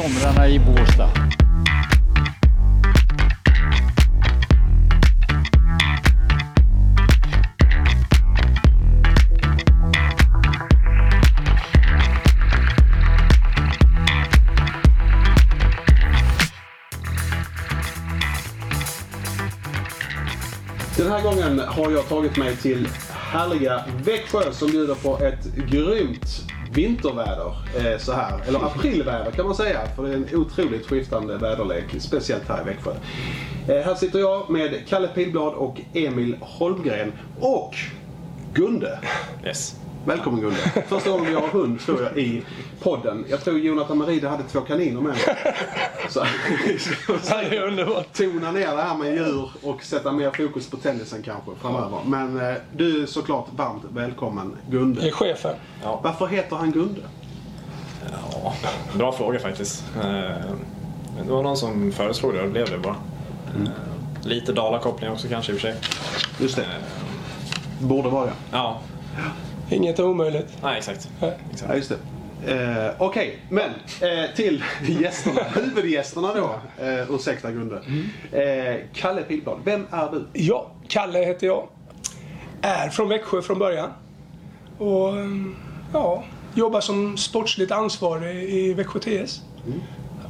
somrarna i Båstad. Den här gången har jag tagit mig till härliga Växjö som bjuder på ett grymt vinterväder. Eh, så här. Eller aprilväder kan man säga. För det är en otroligt skiftande väderlek. Speciellt här i Växjö. Eh, här sitter jag med Kalle Pilblad och Emil Holmgren. Och Gunde. Yes. Välkommen Gunde. Första gången vi har hund tror jag i podden. Jag tror Jonathan Meride hade två kaniner med sig. Så, Det är underbart. tona ner det här med djur och sätta mer fokus på tennisen kanske framöver. Men eh, du är såklart varmt välkommen Det är Gunde. chefen. Varför heter han Gunde? Ja, bra fråga faktiskt. Eh, Det var någon som föreslog det och det blev det bara. Eh, Lite dalakoppling också kanske i och för sig. Just det. Borde vara Ja, Inget är omöjligt. nej exakt. Ja, just det. Eh, Okej, men eh, till gästerna. Huvudgästerna då. Eh, ursäkta Gunde. Eh, Kalle Pilblad, vem är du? Ja, Kalle heter jag. Är från Växjö från början. Och mm, ja, jobbar som sportsligt ansvarig i Växjö TS.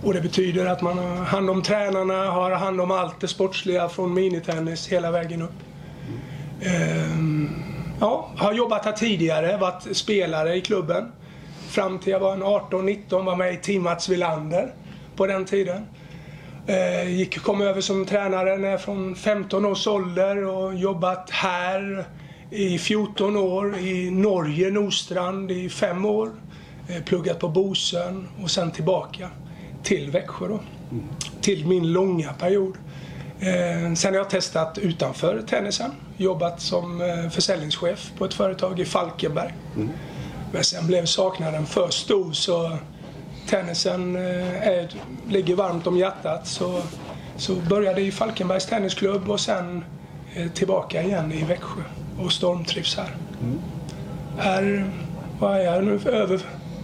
Och det betyder att man har hand om tränarna, har hand om allt det sportsliga från minitennis hela vägen upp. Ehm, ja, har jobbat här tidigare, varit spelare i klubben. Fram till jag var en 18-19, var med i Team Mats Wilander på den tiden. Eh, gick, kom över som tränare när jag från 15 års ålder och jobbat här i 14 år, i Norge, Nordstrand i 5 år. Eh, pluggat på Bosön och sen tillbaka till Växjö då. Till min långa period. Eh, sen har jag testat utanför tennisen. Jobbat som eh, försäljningschef på ett företag i Falkenberg. Men sen blev saknaden för stor så tennisen eh, är, ligger varmt om hjärtat. Så, så började i Falkenbergs tennisklubb och sen tillbaka igen i Växjö och stormtrivs här. Här, vad är jag nu, över,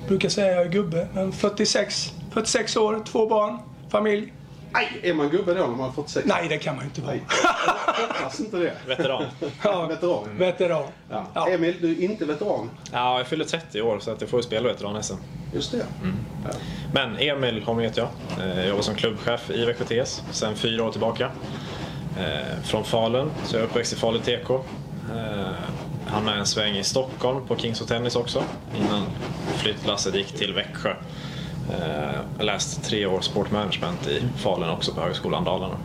brukar säga jag är gubbe, men 46, 46 år, två barn, familj. Aj, är man gubbe då när man har fått sex? Nej, det kan man inte vara. Hoppas inte det. Veteran. Ja, Veteran. veteran. Ja. Ja. Emil, du är inte veteran. Ja, jag fyller 30 år så att jag får ju spela veteran-SM. Just det. Ja. Men Emil Holm heter jag. Eh, Jag jobbar som klubbchef i Växjö TS sedan fyra år tillbaka. Eh, Från Falun, så jag är uppväxt i Falu TK. Eh, Hamnade en sväng i Stockholm på Kings Tennis också innan flyttlasset gick till Växjö. Eh, Jag läste tre år sportmanagement i Falun också på Högskolan Dalarna.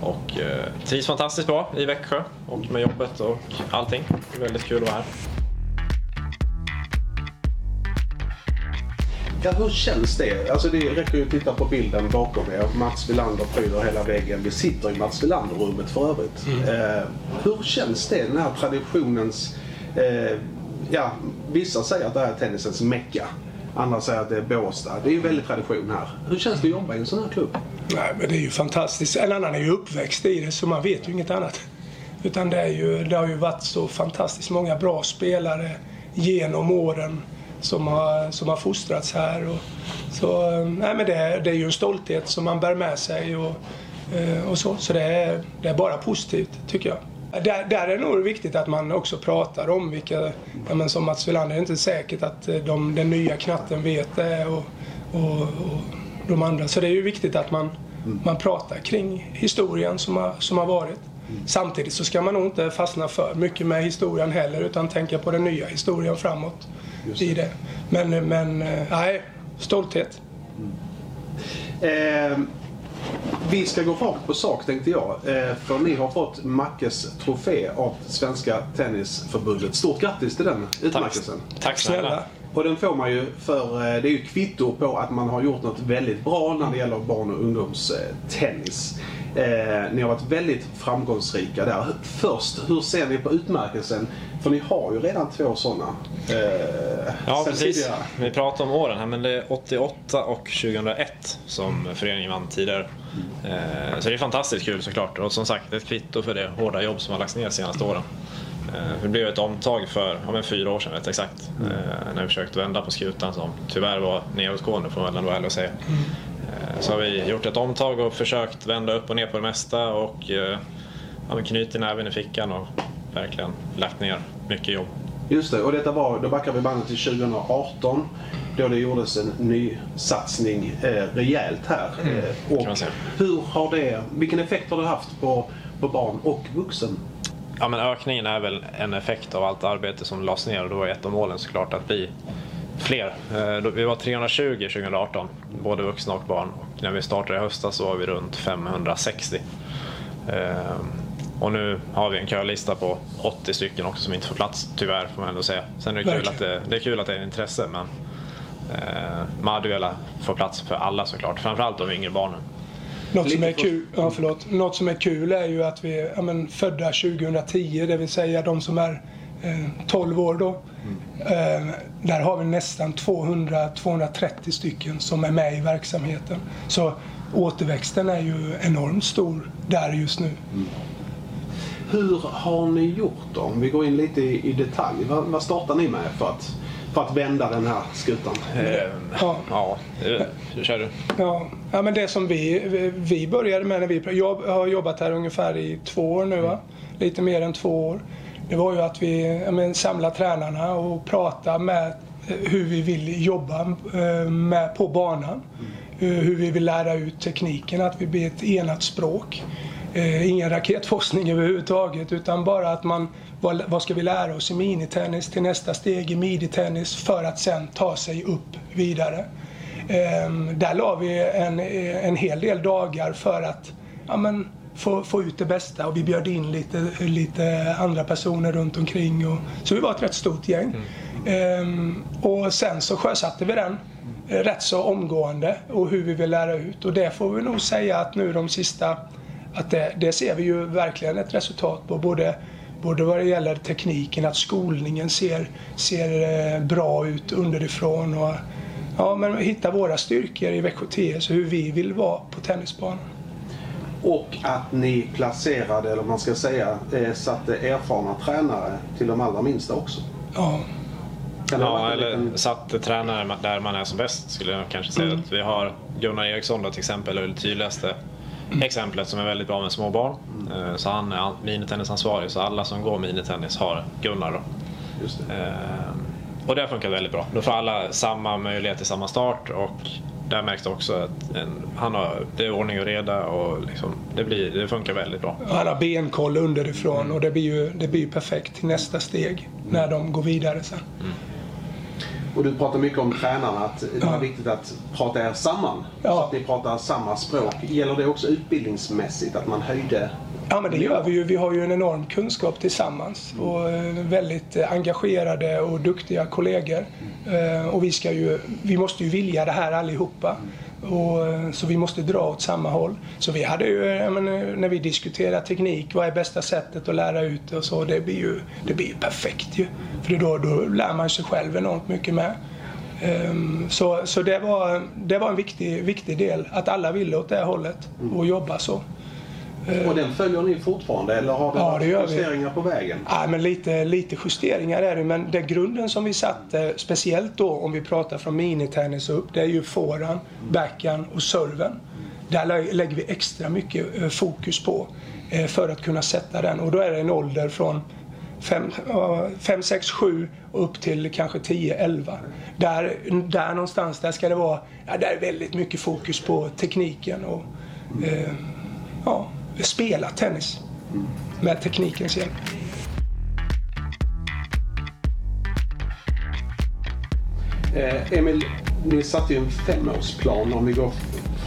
Och eh, trivs fantastiskt bra i Växjö och med jobbet och allting. Det är väldigt kul att vara här. Ja, hur känns det? Alltså det räcker ju att titta på bilden bakom er. Mats Wilander pryder hela väggen. Vi sitter i Mats Wilander-rummet för övrigt. Eh, hur känns det, den här traditionens... Eh, ja, vissa säger att det här är tennisens mecka. Andra säger att det är Båstad. Det är ju väldigt tradition här. Hur känns det att jobba i en sån här klubb? Nej, men det är ju fantastiskt. En annan är ju uppväxt i det, så man vet ju inget annat. Utan det, är ju, det har ju varit så fantastiskt många bra spelare genom åren som har, som har fostrats här. Och, så nej, men det, är- det är ju en stolthet som man bär med sig och, eh, och så. Så det är, det är bara positivt, tycker jag. Där, där är det nog viktigt att man också pratar om vilka, ja, men som Mats Wilander, det är inte säkert att eh, de, den nya knatten vet det och, och, och de andra. Så det är ju viktigt att man, man pratar kring historien som har, som har varit. Samtidigt så ska man nog inte fastna för mycket med historien heller utan tänka på den nya historien framåt i det. Men, men eh, nej, stolthet. Eh, vi ska gå rakt på sak tänkte jag. Eh, för ni har fått Mackes trofé av Svenska Tennisförbundet. Stort grattis till den utmärkelsen. Tack snälla. Snälla. Och den får man ju för, eh, det är ju kvitto på att man har gjort något väldigt bra när det gäller barn och ungdomstennis. Eh, ni har varit väldigt framgångsrika där. Först, hur ser ni på utmärkelsen? För ni har ju redan två sådana. Eh, Ja, precis. tidigare. Vi pratar om åren här, men det är 88 och 2001 som föreningen vann tidigare. Eh, Så det är fantastiskt kul såklart. Och som sagt, ett kvitto för det hårda jobb som har lagts ner de senaste åren. Eh, Det blev ett omtag för ja, men fyra år sedan rätt exakt. eh, När vi försökte vända på skutan som tyvärr var nedåtgående får man väl ändå ärligt säga. Eh, Så har vi gjort ett omtag och försökt vända upp och ner på det mesta och ja, men knutit näven i fickan och verkligen lagt ner mycket jobb. Just det, och detta var, då backar vi bandet till 2018 då det gjordes en ny satsning eh, rejält här. Eh, och hur har det, vilken effekt har det haft på, på barn och vuxen? Ja, men ökningen är väl en effekt av allt arbete som lades ner och då är ett av målen såklart att bli fler. Eh, Vi var 320 2018, både vuxna och barn. Och när vi startade i höstas så var vi runt 560. Eh, Och nu har vi en kölista på 80 stycken också som inte får plats, tyvärr får man ändå säga. Sen är det kul att det, det är kul att det är intresse men eh, man hade velat få plats för alla såklart. Framförallt de yngre barnen. Något som, är kul, ja, förlåt. Något som är kul är ju att vi är ja, men, födda 2010, det vill säga de som är eh, 12 år då. Eh, där har vi nästan 200-230 stycken som är med i verksamheten. Så återväxten är ju enormt stor där just nu. Hur har ni gjort då? Om vi går in lite i, i detalj. Vad, vad startar ni med för att, för att vända den här skutan? Eh, Ja. Ja, eh, kör du. Ja, ja men det som vi, vi- började med när vi... Jag har jobbat här ungefär i två år nu va? Lite mer än två år. Det var ju att vi men, samlade tränarna och pratade med eh, hur vi vill jobba med, på banan. Eh, Hur vi vill lära ut tekniken, att vi blir ett enat språk. Eh, Ingen raketforskning överhuvudtaget utan bara att man vad, vad ska vi lära oss i minitennis till nästa steg i miditennis för att sen ta sig upp vidare. Ehm, där la vi en, en hel del dagar för att ja, men, få, få ut det bästa och vi bjöd in lite, lite andra personer runt omkring. Och, så vi var ett rätt stort gäng. Ehm, och sen så sjösatte vi den eh, rätt så omgående och hur vi vill lära ut. Och det får vi nog säga att nu de sista, att det, det ser vi ju verkligen ett resultat på. Både Både vad det gäller tekniken, att skolningen ser, ser eh, bra ut underifrån och ja, men hitta våra styrkor i Växjö TS hur vi vill vara på tennisbanan. Och att ni placerade, eller man ska säga, eh, satte erfarna tränare till de allra minsta också. Ja, ha Ja, eller liten- satte tränare där man är som bäst skulle jag kanske säga. Mm. Att vi har Gunnar Eriksson då, till exempel, är det tydligaste exemplet som är väldigt bra med små barn. Eh, Så han är minitennisansvarig, så alla som går minitennis har Gunnar då. Just det. Eh, Och det har funkat väldigt bra. Då får alla samma möjlighet till samma start och där märks det också att en, han har, det är ordning och reda och liksom, det, blir, det funkar väldigt bra. han har benkoll underifrån och det blir ju, det blir ju perfekt till nästa steg när de går vidare sen. Och du pratar mycket om tränarna, att det är viktigt att prata er samman. Ja. Så att ni pratar samma språk. Gäller det också utbildningsmässigt, att man höjde? Ja men det gör vi ju. Vi har ju en enorm kunskap tillsammans och eh, väldigt eh, engagerade och duktiga kollegor. Eh, och vi, ska ju, vi måste ju vilja det här allihopa. Och, så vi måste dra åt samma håll. Så vi hade ju, menar, när vi diskuterar teknik, vad är bästa sättet att lära ut det och så, det blir ju, det blir ju perfekt ju. För då, då lär man sig själv enormt mycket med. Um, Så, så det, var, det var en viktig, viktig del, att alla ville åt det hållet och jobba så. Och den följer ni fortfarande, eller har det Ja, det gör vi. justeringar på vägen? Ja, men lite, lite justeringar är det, men det grunden som vi satte, speciellt då om vi pratar från minitennis upp, det är ju forehand, backhand och serven. Där lä- lägger vi extra mycket eh, fokus på eh, för att kunna sätta den. Och då är det en ålder från 5, 6, 7 och upp till kanske 10, 11. Där, där någonstans, där ska det vara, ja, där är väldigt mycket fokus på tekniken och eh, ja, spela tennis med teknikens hjälp. Eh, Emil, ni satte ju en femårsplan om vi går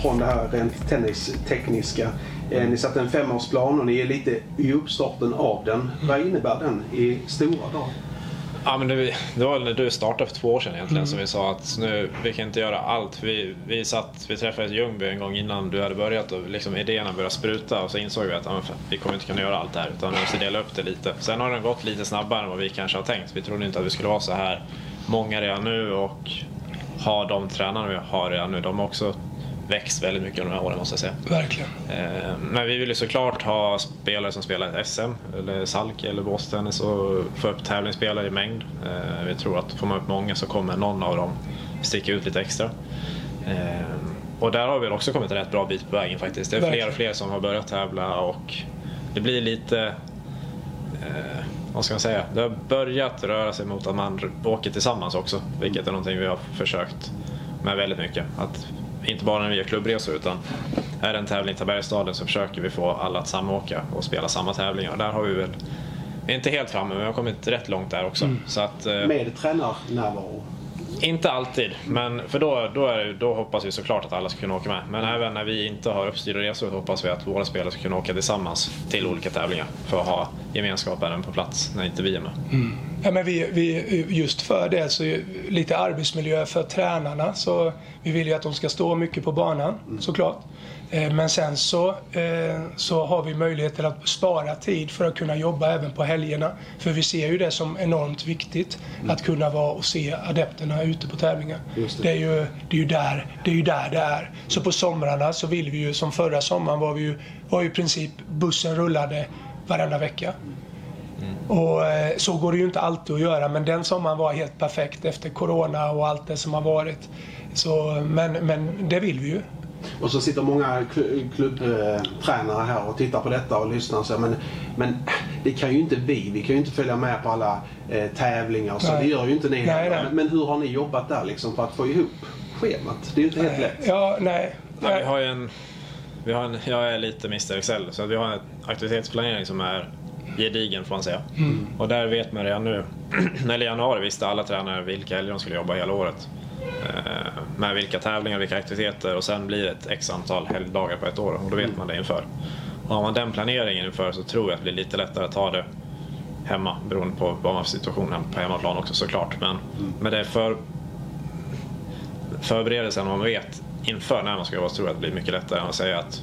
från det här rent tennistekniska. Eh, ni satte en femårsplan och ni är lite i uppstarten av den. Vad innebär den i stora drag? Ja, men det, det var när du startade för två år sedan egentligen som vi sa att nu, vi kan inte göra allt. Vi, vi, satt, vi träffade Ljungby en gång innan du hade börjat och liksom idéerna började spruta och så insåg vi att ja, vi kommer inte kunna göra allt det här utan vi måste dela upp det lite. Sen har den gått lite snabbare än vad vi kanske har tänkt. Vi trodde inte att vi skulle vara så här många redan nu och ha de tränarna vi har redan nu. De har också växt väldigt mycket under de här åren måste jag säga. Verkligen. Eh, Men vi vill ju såklart ha spelare som spelar SM, eller Salk eller båstennis och få upp tävlingsspelare i mängd. Eh, Vi tror att får man upp många så kommer någon av dem sticka ut lite extra. Eh, Och där har vi också kommit en rätt bra bit på vägen faktiskt. Det är fler och fler som har börjat tävla och det blir lite eh, vad ska man säga? Det har börjat röra sig mot att man åker tillsammans också, vilket är någonting vi har försökt med väldigt mycket. Att inte bara när vi gör klubbresor utan är det en tävling till Bergstaden så försöker vi få alla att samåka och spela samma tävlingar. Där har vi väl, vi är inte helt framme men vi har kommit rätt långt där också. Så att, eh, Med tränarnärvaro. inte alltid, men för då, då, är då hoppas vi såklart att alla ska kunna åka med. Men även när vi inte har uppstyrda resor så hoppas vi att våra spelare ska kunna åka tillsammans till olika tävlingar för att ha gemenskap även på plats när inte vi är med. Ja, men vi, vi, just för det så är lite arbetsmiljö för tränarna. Så vi vill ju att de ska stå mycket på banan såklart. Eh, Men sen så, eh, så har vi möjlighet till att spara tid för att kunna jobba även på helgerna. För vi ser ju det som enormt viktigt att kunna vara och se adepterna ute på tävlingar. Det. Det. är ju, det, är ju där, det är ju där det är. Så på somrarna så vill vi ju, som förra sommaren var vi ju, var ju i princip bussen rullade varenda vecka. Och eh, så går det ju inte alltid att göra men den sommaren var helt perfekt efter Corona och allt det som har varit. Så, men, men det vill vi ju. Och så sitter många klubbtränare här och tittar på detta och lyssnar och säger men, men det kan ju inte vi. Vi kan ju inte följa med på alla eh, tävlingar och så. Nej. Det gör ju inte ni Nej, heller. nej. Men, men hur har ni jobbat där liksom för att få ihop schemat? Det är ju inte helt lätt. Ja, nej. Ja, vi har ju en, vi har en, jag är lite Mr Excel så vi har en aktivitetsplanering som är gedigen får man säga. Och där vet man redan nu, eller i januari visste alla tränare vilka helger de skulle jobba hela året. Eh, med vilka tävlingar, vilka aktiviteter och sen blir det ett x antal helgdagar på ett år och då vet man det inför. Och har man den planeringen inför så tror jag att det blir lite lättare att ta det hemma beroende på vad man har för situation på hemmaplan också såklart. Men med det för förberedelsen man vet inför när man ska så tror jag att det blir mycket lättare än att säga att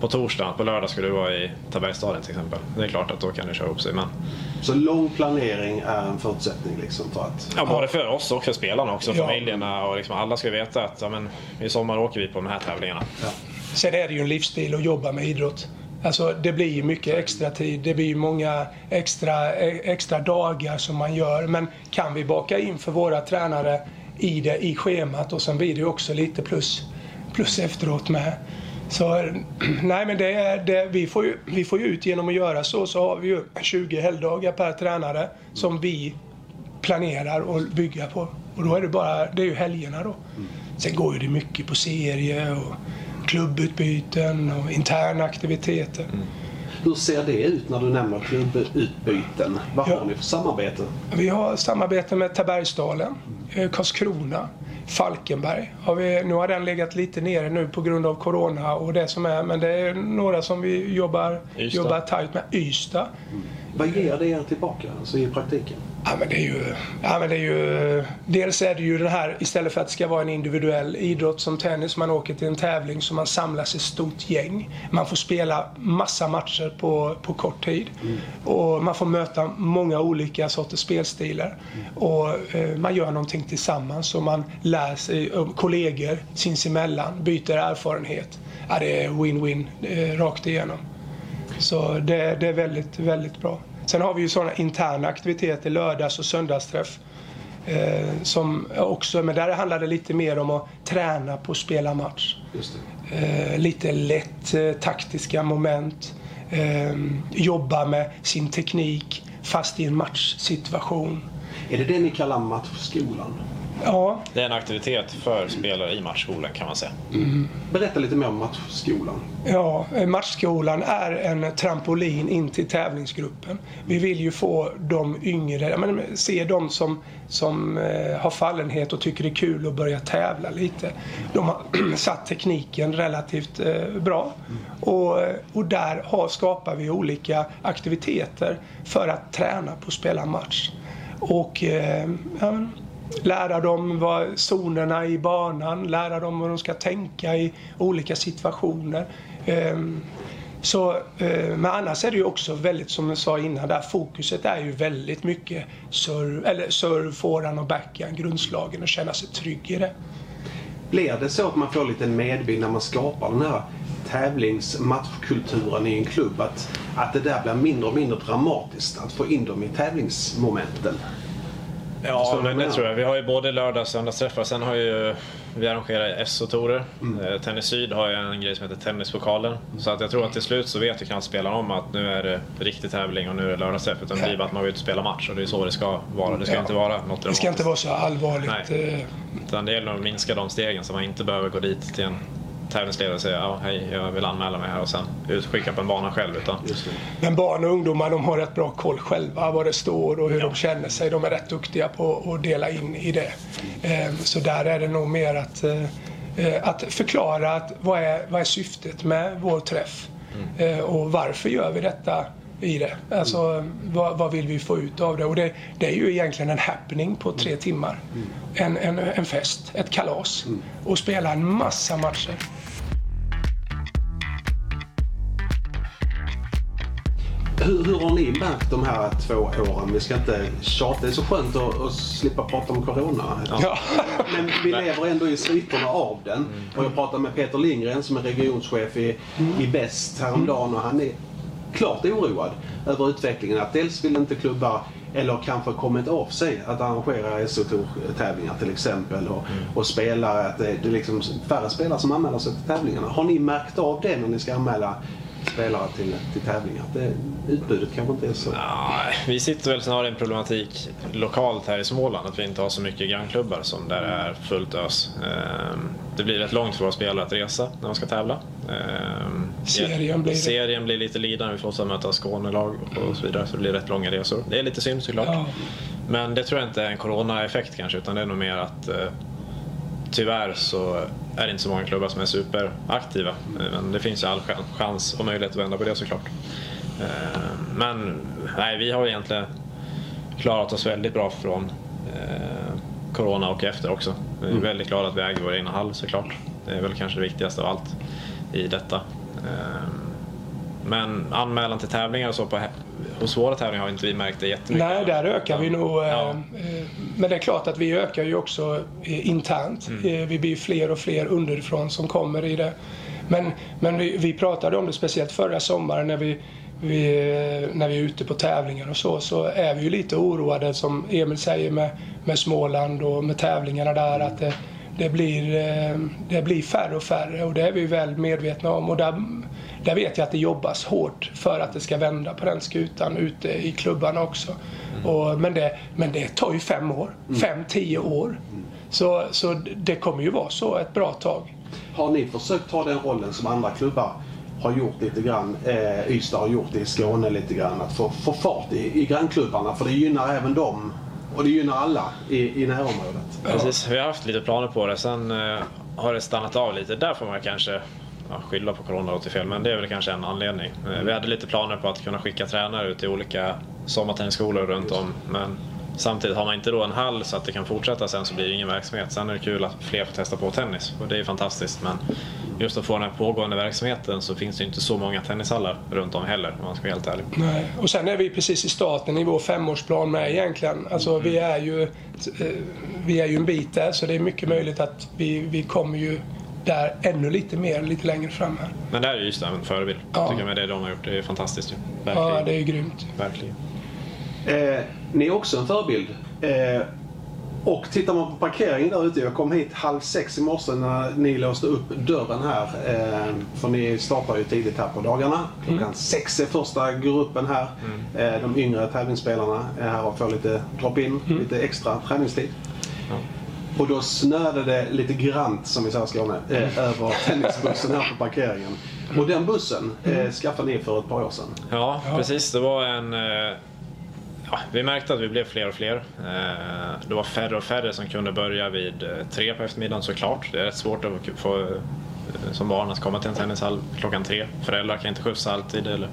på torsdag, på lördag ska du vara i Tabergsstaden till exempel. Det är klart att då kan det köra upp sig. Men Så lång planering är en förutsättning liksom för att... ja, både för oss och för spelarna också, Ja. familjerna och liksom alla ska veta att ja, men, i sommar åker vi på de här tävlingarna. Sen är det ju en livsstil att jobba med idrott. Alltså det blir ju mycket extra tid, det blir ju många extra, e- extra dagar som man gör. Men kan vi baka in för våra tränare i det i schemat och sen blir det också lite plus, plus efteråt med. Så nej men det är, det, vi, får ju, vi får ju ut genom att göra så så har vi ju 20 helgdagar per tränare som vi planerar och bygga på. Och då är det bara, det är ju helgerna då. Sen går ju det mycket på serie och klubbutbyten och interna aktiviteter. Hur ser det ut när du nämner klubbutbyten? Vad Ja. har ni för samarbete? Vi har samarbete med Tabergsdalen, eh, Karlskrona, Falkenberg. Har vi, nu har den legat lite nere nu på grund av Corona och det som är. Men det är några som vi jobbar, Ystad. jobbar tajt med. Ystad. Vad ger det er tillbaka alltså i praktiken? Ja, men det är ju, ja, men det är ju, dels är det ju den här, istället för att det ska vara en individuell idrott som tennis, man åker till en tävling så man samlas ett stort gäng. Man får spela massa matcher på, på kort tid. Och man får möta många olika sorters spelstilar. Och eh, man gör någonting tillsammans och man lär sig, kollegor sinsemellan, byter erfarenhet. Ja, det är win-win eh, rakt igenom. Så det, det är väldigt, väldigt bra. Sen har vi ju sådana interna aktiviteter, lördags och söndagsträff. Eh, som också, men där handlar det lite mer om att träna på att spela match. Eh, lite lätt eh, taktiska moment. Eh, jobba med sin teknik fast i en matchsituation. Är det det ni kallar matchskolan? Ja, Det är en aktivitet för spelare i matchskolan kan man säga. Berätta lite mer om matchskolan. Ja, eh, matchskolan är en trampolin in till tävlingsgruppen. Vi vill ju få de yngre, men, se de som, som eh, har fallenhet och tycker det är kul att börja tävla lite. De har satt tekniken relativt eh, bra. Och, och där har, skapar vi olika aktiviteter för att träna på att spela match. Och eh, ja, men, lära dem vad zonerna i banan, lära dem vad de ska tänka i olika situationer. Eh, så, eh, men annars är det ju också väldigt, som jag sa innan, där fokuset är ju väldigt mycket serve, eller serve forehand och backhand, grundslagen och känna sig trygg i det. Blir det så att man får lite medvind när man skapar den här tävlingsmatchkulturen i en klubb? Att, att det där blir mindre och mindre dramatiskt att få in dem i tävlingsmomenten? Ja, men det tror jag. Vi har ju både lördags och söndagsträffar. Sen har ju vi arrangerar SO-torer. Mm. Tennis Syd har ju en grej som heter Tennispokalen. Så att jag tror att till slut så vet ju knappt spelarna om att nu är det riktig tävling och nu är det lördagsträff. Utan det blir bara att man och spelar match och det är så det ska vara. Det ska Ja. inte vara något dramatiskt. Det ska inte vara så allvarligt. Nej. eh, Utan det gäller att minska de stegen så man inte behöver gå dit till en tävlingsledare och säga ja, hej, jag vill anmäla mig här och sen skicka på en bana själv. Utan. Men barn och ungdomar de har rätt bra koll själva vad det står och hur de känner sig. De är rätt duktiga på att dela in i det. Eh, Så där är det nog mer att, eh, eh, att förklara att vad, är, vad är syftet med vår träff Eh, och varför gör vi detta i det. Alltså vad, vad vill vi få ut av det? Och det, det är ju egentligen en happening på tre timmar. En, en, en fest, ett kalas och spela en massa matcher. Hur, hur har ni märkt de här två åren? Vi ska inte tjata. Det är så skönt att, att slippa prata om Corona. Ja. Men vi lever ändå i sviterna av den. Och jag pratade med Peter Lindgren som är regionschef i, i väst häromdagen och han är klart oroad över utvecklingen. Att dels vill inte klubbar eller kanske kommit av sig att arrangera SO-tävlingar till exempel och, och spelare, att det, det är liksom färre spelare som anmäler sig till tävlingarna. Har ni märkt av det när ni ska anmäla spelare till, till tävlingar? Att det, utbudet kanske inte är så... Ja, vi sitter väl snarare i en problematik lokalt här i Småland att vi inte har så mycket grannklubbar som där är fullt ös. Ehm, Det blir rätt långt för våra spelare att resa när de ska tävla. Ehm, Serien blir. Serien blir lite lidande, vi får ofta möta Skånelag och så vidare så det blir rätt långa resor. Det är lite synd såklart. Ja. Men det tror jag inte är en corona-effekt kanske utan det är nog mer att eh, tyvärr så är det inte så många klubbar som är superaktiva. Men det finns ju all chan- chans och möjlighet att vända på det såklart. Eh, Men nej, vi har egentligen klarat oss väldigt bra från eh, Corona och efter också. Vi är väldigt glada att vi äger vår egna hall såklart. Det är väl kanske det viktigaste av allt i detta. Eh, Men anmälan till tävlingar och så på, hos våra tävlingar har inte vi märkt det jättemycket. Nej, där ökar vi nog. eh, Ja. eh, Men det är klart att vi ökar ju också eh, internt. Mm. Vi blir fler och fler underifrån som kommer i det. Men, men vi, vi pratade om det speciellt förra sommaren när vi, vi, när vi är ute på tävlingar och så, så är vi ju lite oroade som Emil säger med, med Småland och med tävlingarna där att det, det, blir, det blir färre och färre och det är vi väl medvetna om. Och där, där vet jag att det jobbas hårt för att det ska vända på den skutan ute i klubbarna också. Och, men, det, men det tar ju fem år, fem, tio år. Så, så det kommer ju vara så ett bra tag. Har ni försökt ta den rollen som andra klubbar har gjort lite grann, eh, Ystad har gjort det i Skåne lite grann, att få, få fart i, i grannklubbarna för det gynnar även dem och det gynnar alla i, i närområdet. Precis, vi har haft lite planer på det. Sen eh, har det stannat av lite. Där får man kanske ja, skylla på corona låter fel, men det är väl kanske en anledning. Eh, vi hade lite planer på att kunna skicka tränare ut till olika sommartennisskolor runt om. Men samtidigt har man inte då en hall så att det kan fortsätta sen så blir det ingen verksamhet. Sen är det kul att fler får testa på tennis och det är fantastiskt. Men just att få den här pågående verksamheten så finns det inte så många tennishallar runt om heller om man ska vara helt ärlig. Nej. Och sen är vi precis i starten i vår femårsplan med egentligen. Alltså vi är ju, eh, vi är ju en bit där så det är mycket möjligt att vi, vi kommer ju där ännu lite mer lite längre fram här. Men där är ju Ystad en förebild. Ja. Tycker jag med det de har gjort. Det är fantastiskt ju. Verkligen. Ja, det är grymt. Verkligen. Eh, ni är också en förebild. Eh, och tittar man på parkeringen där ute. Jag kom hit halv sex i morse när ni låste upp dörren här. Eh, för ni startar ju tidigt här på dagarna. Klockan sex är första gruppen här. Eh, de yngre tävlingsspelarna är här och får lite drop-in, lite extra träningstid. Och då snöade det lite grant, som vi säger i Skåne, eh, över tennisbussen här på parkeringen. Och den bussen eh, skaffade ni för ett par år sedan. Ja, precis. Det var en... eh, Ja, vi märkte att vi blev fler och fler. Eh, Det var färre och färre som kunde börja vid eh, tre på eftermiddagen såklart. Det är rätt svårt att få eh, som barn att komma till en tennishall klockan tre. Föräldrar kan inte skjutsa alltid eller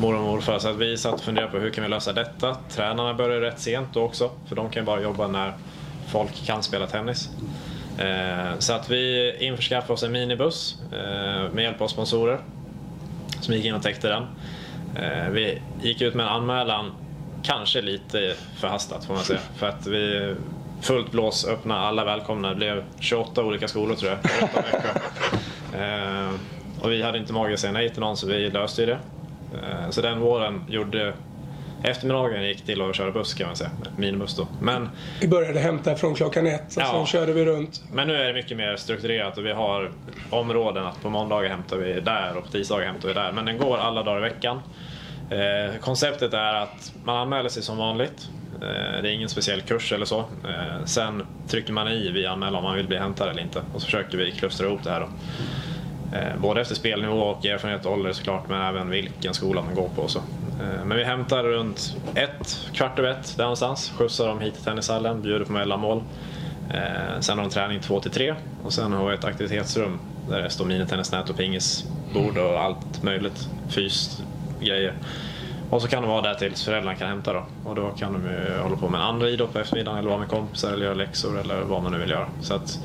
mor och morfar. Så att vi satt och funderade på hur kan vi lösa detta. Tränarna börjar rätt sent då också för de kan ju bara jobba när folk kan spela tennis. Eh, så att vi införskaffade oss en minibuss eh, med hjälp av sponsorer som gick in och täckte den. Eh, vi gick ut med en anmälan, kanske lite förhastat får man säga. För att vi fullt blås öppna, alla välkomna. Det blev 28 olika skolor tror jag, och vi hade inte mage att säga nej till någon så vi löste ju det. Så den våren gjorde Eftermiddagen gick till att köra buss kan man säga, minibuss då. Men, Vi började hämta från klockan ett och Ja. sen körde vi runt. men nu är det mycket mer strukturerat och vi har områden att på måndagar hämtar vi där och på tisdagar hämtar vi där. Men den går alla dagar i veckan. Eh, konceptet är att man anmäler sig som vanligt. Eh, det är ingen speciell kurs eller så. Eh, sen trycker man i vid anmälan om man vill bli hämtad eller inte. Och så försöker vi klustra ihop det här då. Eh, både efter spelnivå och erfarenhet och ålder såklart, men även vilken skola man går på. och Så. Eh, men vi hämtar runt ett, kvart över ett där någonstans. Skjutsar dem hit till tennishallen, bjuder på mellanmål. Eh, sen har de träning två till tre och sen har vi ett aktivitetsrum där det står minitennisnät och pingisbord och allt möjligt. Fys, grejer. Och så kan de vara där tills föräldrarna kan hämta då. Och då kan de ju hålla på med en andra idrott på eftermiddagen eller vara med kompisar eller göra läxor eller vad man nu vill göra. Så att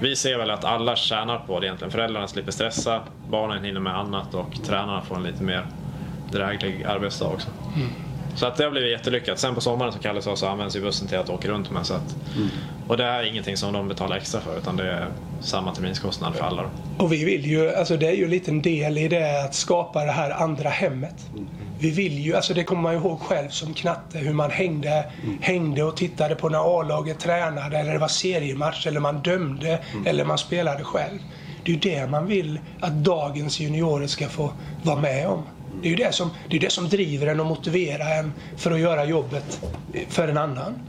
vi ser väl att alla tjänar på det egentligen. Föräldrarna slipper stressa, barnen hinner med annat och tränarna får en lite mer dräglig arbetsdag också. Så att det har blivit jättelyckat. Sen på sommaren som Kalle sa så används ju bussen till att åka runt med. Så att, Och det är ingenting som de betalar extra för utan det är samma terminskostnad för alla. Och vi vill ju, alltså det är ju en liten del i det att skapa det här andra hemmet. Vi vill ju, alltså det kommer man ihåg själv som knatte hur man hängde, hängde och tittade på när A-laget tränade eller det var seriematch eller man dömde eller man spelade själv. Det är ju det man vill att dagens juniorer ska få vara med om. Det är ju det som, det är det som driver en och motiverar en för att göra jobbet för en annan.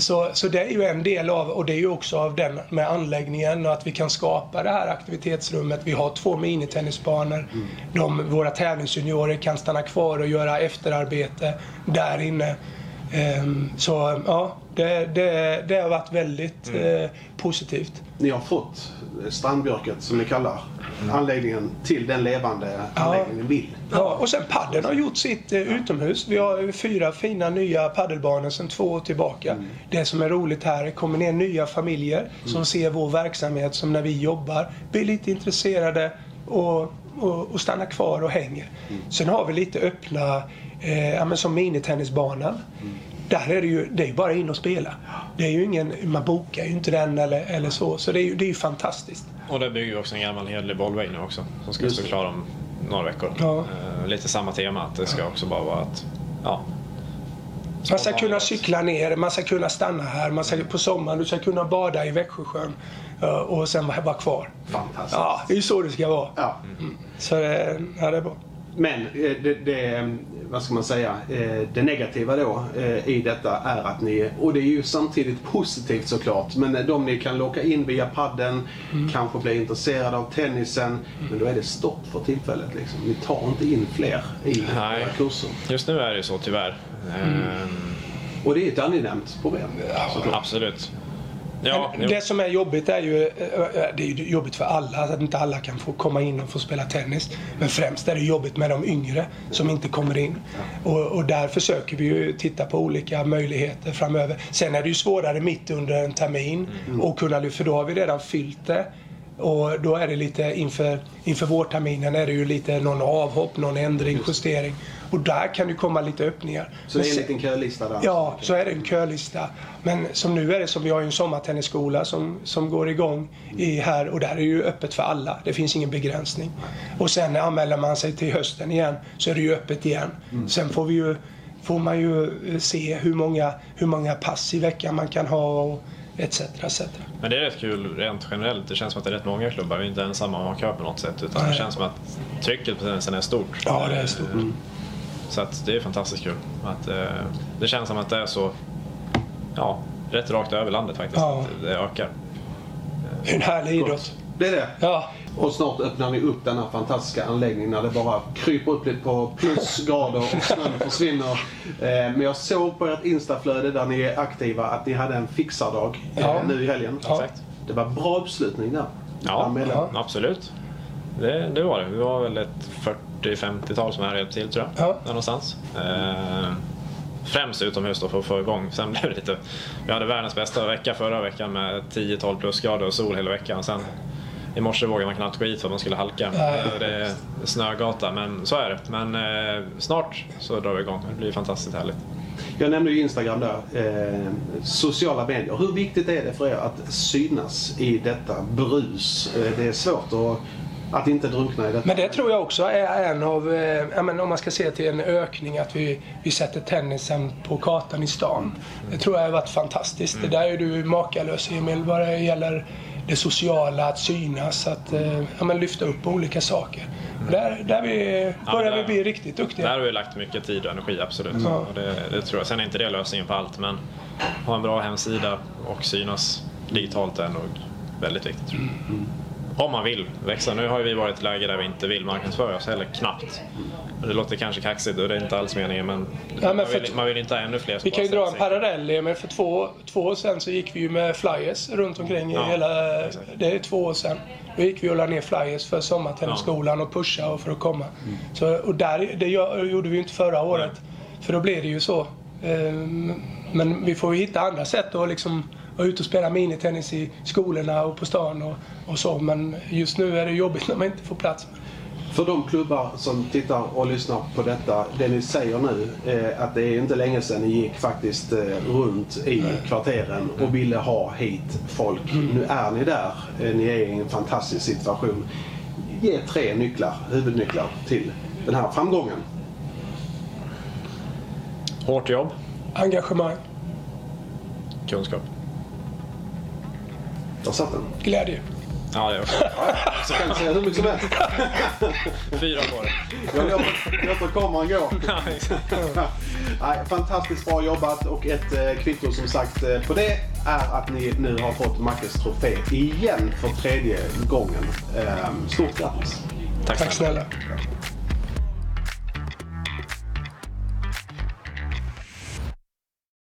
Så, så det är ju en del av, och det är ju också av den med anläggningen och att vi kan skapa det här aktivitetsrummet. Vi har två minitennisbanor. De, våra tävlingsjuniorer kan stanna kvar och göra efterarbete där inne. Ehm, så ja, det, det, det har varit väldigt eh, positivt. Ni har fått strandbjörket, som ni kallar anläggningen, till den levande anläggningen vill. Ja, och sen padden har gjort sitt eh, utomhus. Vi har fyra fina nya paddelbanor sedan två år tillbaka. Det som är roligt här är att det kommer ner nya familjer som ser vår verksamhet som när vi jobbar blir lite intresserade och, och, och stannar kvar och hänger. Sen har vi lite öppna, eh, men som minitennisbanan. Där är det ju det är bara in och spela. Det är ju ingen, man bokar ju inte den eller, eller så. Så det är ju, det är ju fantastiskt. Och där bygger vi också en gammal hederlig bollvägg nu också som ska Just stå klar om några veckor. Ja. Eh, lite samma tema, att det ska också bara vara att ja, Man ska kunna cykla ner, man ska kunna stanna här, man ska, på sommaren du ska kunna bada i Växjösjön eh, och sen vara kvar. Fantastiskt. Ja, det är ju så det ska vara. Ja. Så eh, ja, det är bra. Men eh, det, det, vad ska man säga, eh, det negativa då eh, i detta är att ni, och det är ju samtidigt positivt såklart, men de ni kan locka in via padden kanske blir intresserade av tennisen, men då är det stopp för tillfället. Liksom. Ni tar inte in fler i Nej. kurser. Just nu är det så tyvärr. Ehm, Och det är ett angenämt problem. såklart. absolut. Ja, Men det som är jobbigt är ju, eh, det är ju jobbigt för alla, att inte alla kan få komma in och få spela tennis. Men främst är det jobbigt med de yngre som inte kommer in. Och, och där försöker vi ju titta på olika möjligheter framöver. Sen är det ju svårare mitt under en termin och kunna för då har vi redan fyllt det. Och då är det lite inför, inför vårterminen är det ju lite någon avhopp, någon ändring, justering. Och där kan det komma lite öppningar. Så det är en liten kölista där. Ja, så är det en kölista. Men som nu är det som vi har ju en sommartennisskola som, som går igång i här och där är det ju öppet för alla. Det finns ingen begränsning. Och sen anmäler man sig till hösten igen så är det ju öppet igen. Sen får vi ju får man ju eh, se hur många, hur många pass i veckan man kan ha och etc. etc. Men det är rätt kul rent generellt. Det känns som att det är rätt många klubbar. Vi är inte ensamma om att ha på något sätt. Utan det Nej. känns som att trycket på tennisen är stort. Ja, det är stort. Eh, Så att det är fantastiskt kul. Att, eh, det känns som att det är så ja, rätt rakt över landet faktiskt. Ja. Att det ökar. Det är en härlig idrott. Det är det. Ja, Och snart öppnar ni upp den här fantastiska anläggningen när det bara kryper upp lite på plusgrader och snön försvinner. Eh, Men jag såg på ert instaflöde där ni är aktiva att ni hade en fixardag eh, Ja. nu i helgen. Ja. Exakt. Det var bra uppslutning där. Ja, medlemmar? absolut. Det, det var det. Vi var väl ett 40-50-tal som hade hjälpt till tror jag. Ja. Där någonstans. Eh, främst utomhus då för att få igång. Sen blev det lite... Vi hade världens bästa vecka förra veckan med 10-12 plusgrader och sol hela veckan. Sen i morse vågade man knappt gå hit för att man skulle halka. Nej. Det är snögata, men så är det. Men eh, snart så drar vi igång. Det blir fantastiskt härligt. Jag nämnde ju Instagram där. Eh, sociala medier. Hur viktigt är det för er att synas i detta brus? Eh, det är svårt att, att inte drunkna i detta. Men det tror jag också är en av, eh, men om man ska se till en ökning, att vi, vi sätter tennisen på kartan i stan. Det tror jag har varit fantastiskt. Det där är du makalös Emil, vad det gäller det sociala, att synas, att eh, ja, men lyfta upp olika saker. Där, där vi, börjar där- vi bli riktigt duktiga. Där har vi lagt mycket tid och energi, absolut. Ja. Och det, det tror jag. Sen är inte det lösningen på allt, men ha en bra hemsida och synas digitalt är nog väldigt viktigt. Tror jag. Om man vill växa. Nu har vi varit i ett läge där vi inte vill marknadsföra oss heller, knappt. Det låter kanske kaxigt och det är inte alls meningen, men, men man, vill, man vill inte ha ännu fler Vi kan ju dra en parallell, men för två, två år sedan så gick vi ju med flyers runt omkring i Ja, hela... exakt. Det är två år sedan. Då gick vi och la ner flyers för sommartennisskolan och pusha och för att komma. Mm. Så, och där, det gjorde vi ju inte förra året. För då blev det ju så. Ehm, Men vi får ju hitta andra sätt att liksom vara ute och spela minitennis i skolorna och på stan och, och så. Men just nu är det jobbigt när man inte får plats. För de klubbar som tittar och lyssnar på detta, det ni säger nu, eh, att det är inte länge sedan ni gick faktiskt eh, runt i kvarteren och ville ha hit folk. Nu är ni där. Eh, ni är i en fantastisk situation. Ge tre nycklar, huvudnycklar till den här framgången. Hårt jobb, Engagemang, kunskap. Där satt den. glädje. Ja, det också. Så kan jag säga hur mycket som helst. Fyra på det. Jag låter, låter kameran gå. Nej, fantastiskt bra jobbat och ett eh, kvitto som sagt eh, på det är att ni nu har fått Mackes trofé igen för tredje gången. Eh, stort grattis! Tack Tack snälla. snälla.